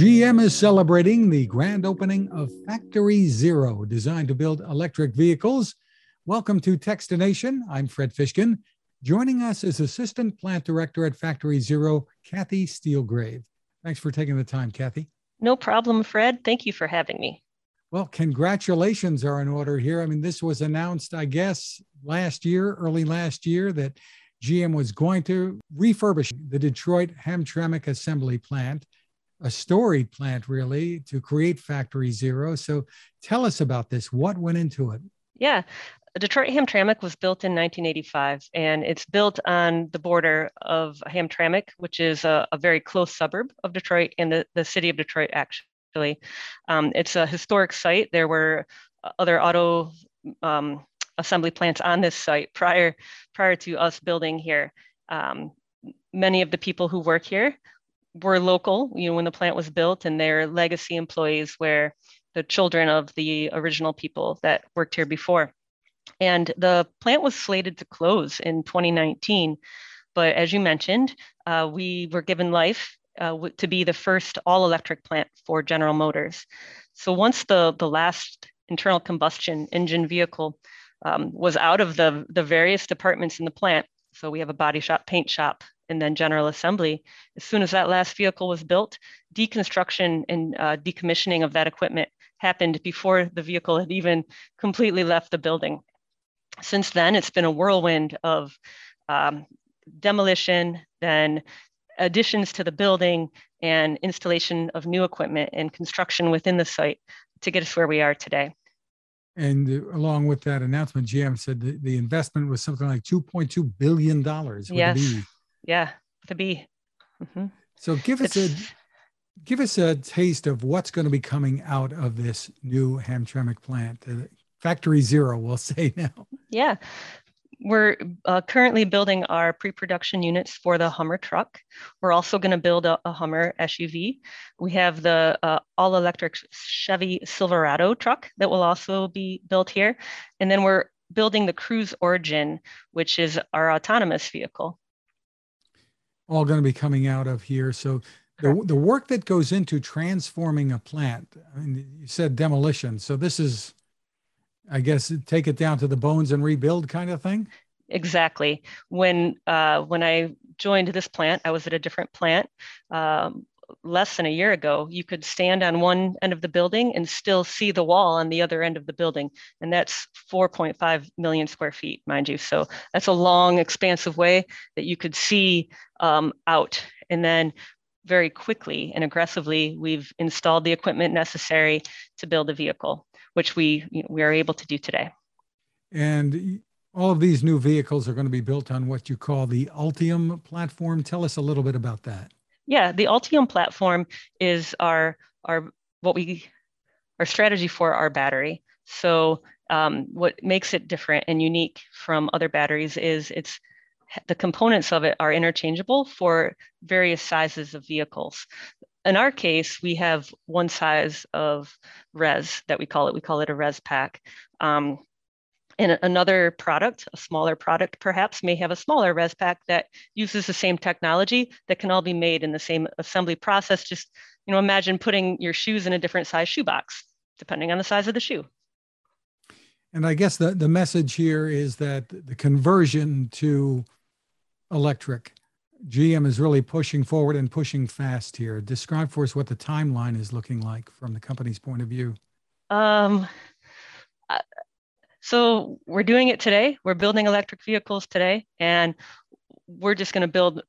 GM is celebrating the grand opening of Factory Zero, designed to build electric vehicles. Welcome to Techstination. I'm Fred Fishkin. Joining us is Assistant Plant Director at Factory Zero, Kathy Steelgrave. Thanks for taking the time, Kathy. No problem, Fred. Thank you for having me. Well, congratulations are in order here. I mean, this was announced, I guess, last year, early last year, that GM was going to refurbish the Detroit Hamtramck assembly plant a storied plant really to create Factory Zero. So tell us about this. What went into it? Yeah. Detroit Hamtramck was built in 1985, and it's built on the border of Hamtramck, which is a, a very close suburb of Detroit and the, the city of Detroit, actually. Um, it's a historic site. There were other auto um, assembly plants on this site prior, prior to us building here. Um, many of the people who work here were local, you know, when the plant was built, and their legacy employees were the children of the original people that worked here before. And the plant was slated to close in 2019. But as you mentioned, uh, we were given life uh, to be the first all electric plant for General Motors. So once the, the last internal combustion engine vehicle um, was out of the, the various departments in the plant, so we have a body shop, paint shop, and then general assembly. As soon as that last vehicle was built, deconstruction and uh, decommissioning of that equipment happened before the vehicle had even completely left the building. Since then, it's been a whirlwind of um, demolition, then additions to the building, and installation of new equipment and construction within the site to get us where we are today. And along with that announcement, GM said the, the investment was something like $2.2 billion. Yes yeah, to be. Mm-hmm. So give us it's, a give us a taste of what's going to be coming out of this new Hamtramck plant, uh, Factory Zero, we'll say now. Yeah, we're uh, currently building our pre-production units for the Hummer truck. We're also going to build a, a, Hummer SUV. We have the uh, all-electric Chevy Silverado truck that will also be built here, and then we're building the Cruise Origin, which is our autonomous vehicle all going to be coming out of here. So the, the work that goes into transforming a plant, I mean, you said demolition. So this is, I guess, take it down to the bones and rebuild kind of thing. Exactly. When uh, when I joined this plant, I was at a different plant. Um, less than a year ago, you could stand on one end of the building and still see the wall on the other end of the building. And that's 4.5 million square feet, mind you. So that's a long, expansive way that you could see um, out. And then very quickly and aggressively, we've installed the equipment necessary to build a vehicle, which we, you know, we are able to do today. And all of these new vehicles are going to be built on what you call the Ultium platform. Tell us a little bit about that. Yeah, the Ultium platform is our our what we our strategy for our battery. So um, what makes it different and unique from other batteries is it's the components of it are interchangeable for various sizes of vehicles. In our case, we have one size of RESS that we call it. We call it a RESS pack. Um, and another product, a smaller product perhaps, may have a smaller RESS pack that uses the same technology that can all be made in the same assembly process. Just you know, imagine putting your shoes in a different size shoebox, depending on the size of the shoe. And I guess the, the message here is that the conversion to electric, GM is really pushing forward and pushing fast here. Describe for us what the timeline is looking like from the company's point of view. Um, so we're doing it today. We're building electric vehicles today, and we're just going to build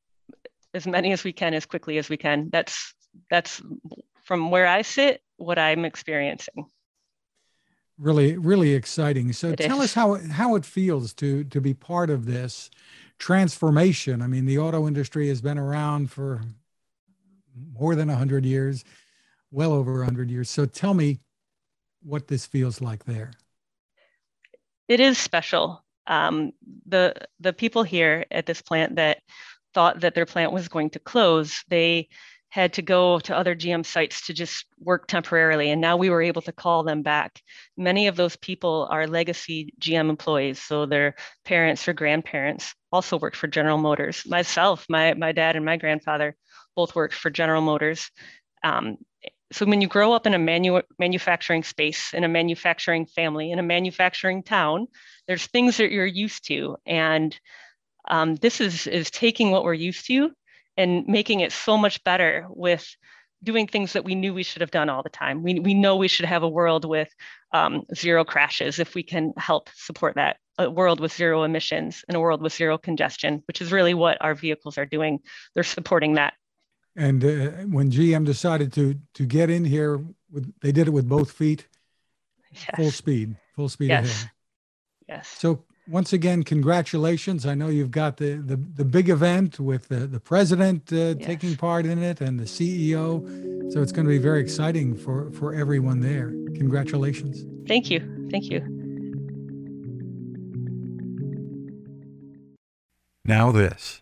as many as we can as quickly as we can. That's that's from where I sit, what I'm experiencing. Really, really exciting. So it tell is. us how how it feels to to be part of this transformation. I mean, the auto industry has been around for more than 100 years, well over 100 years. So tell me what this feels like there it is special. Um, the the people here at this plant that thought that their plant was going to close, they had to go to other GM sites to just work temporarily. And now we were able to call them back. Many of those people are legacy GM employees. So their parents or grandparents also worked for General Motors. Myself, my, my dad and my grandfather both worked for General Motors. Um, so when you grow up in a manu- manufacturing space, in a manufacturing family, in a manufacturing town, there's things that you're used to, and um, this is is taking what we're used to and making it so much better with doing things that we knew we should have done all the time. We, we know we should have a world with um, zero crashes if we can help support that, a world with zero emissions and a world with zero congestion, which is really what our vehicles are doing. They're supporting that. And uh, when GM decided to to get in here, with, they did it with both feet, yes. full speed, full speed yes. ahead. Yes. So once again, congratulations. I know you've got the, the, the big event with the, the president uh, yes. taking part in it and the CEO. So it's going to be very exciting for, for everyone there. Congratulations. Thank you. Thank you. Now, this.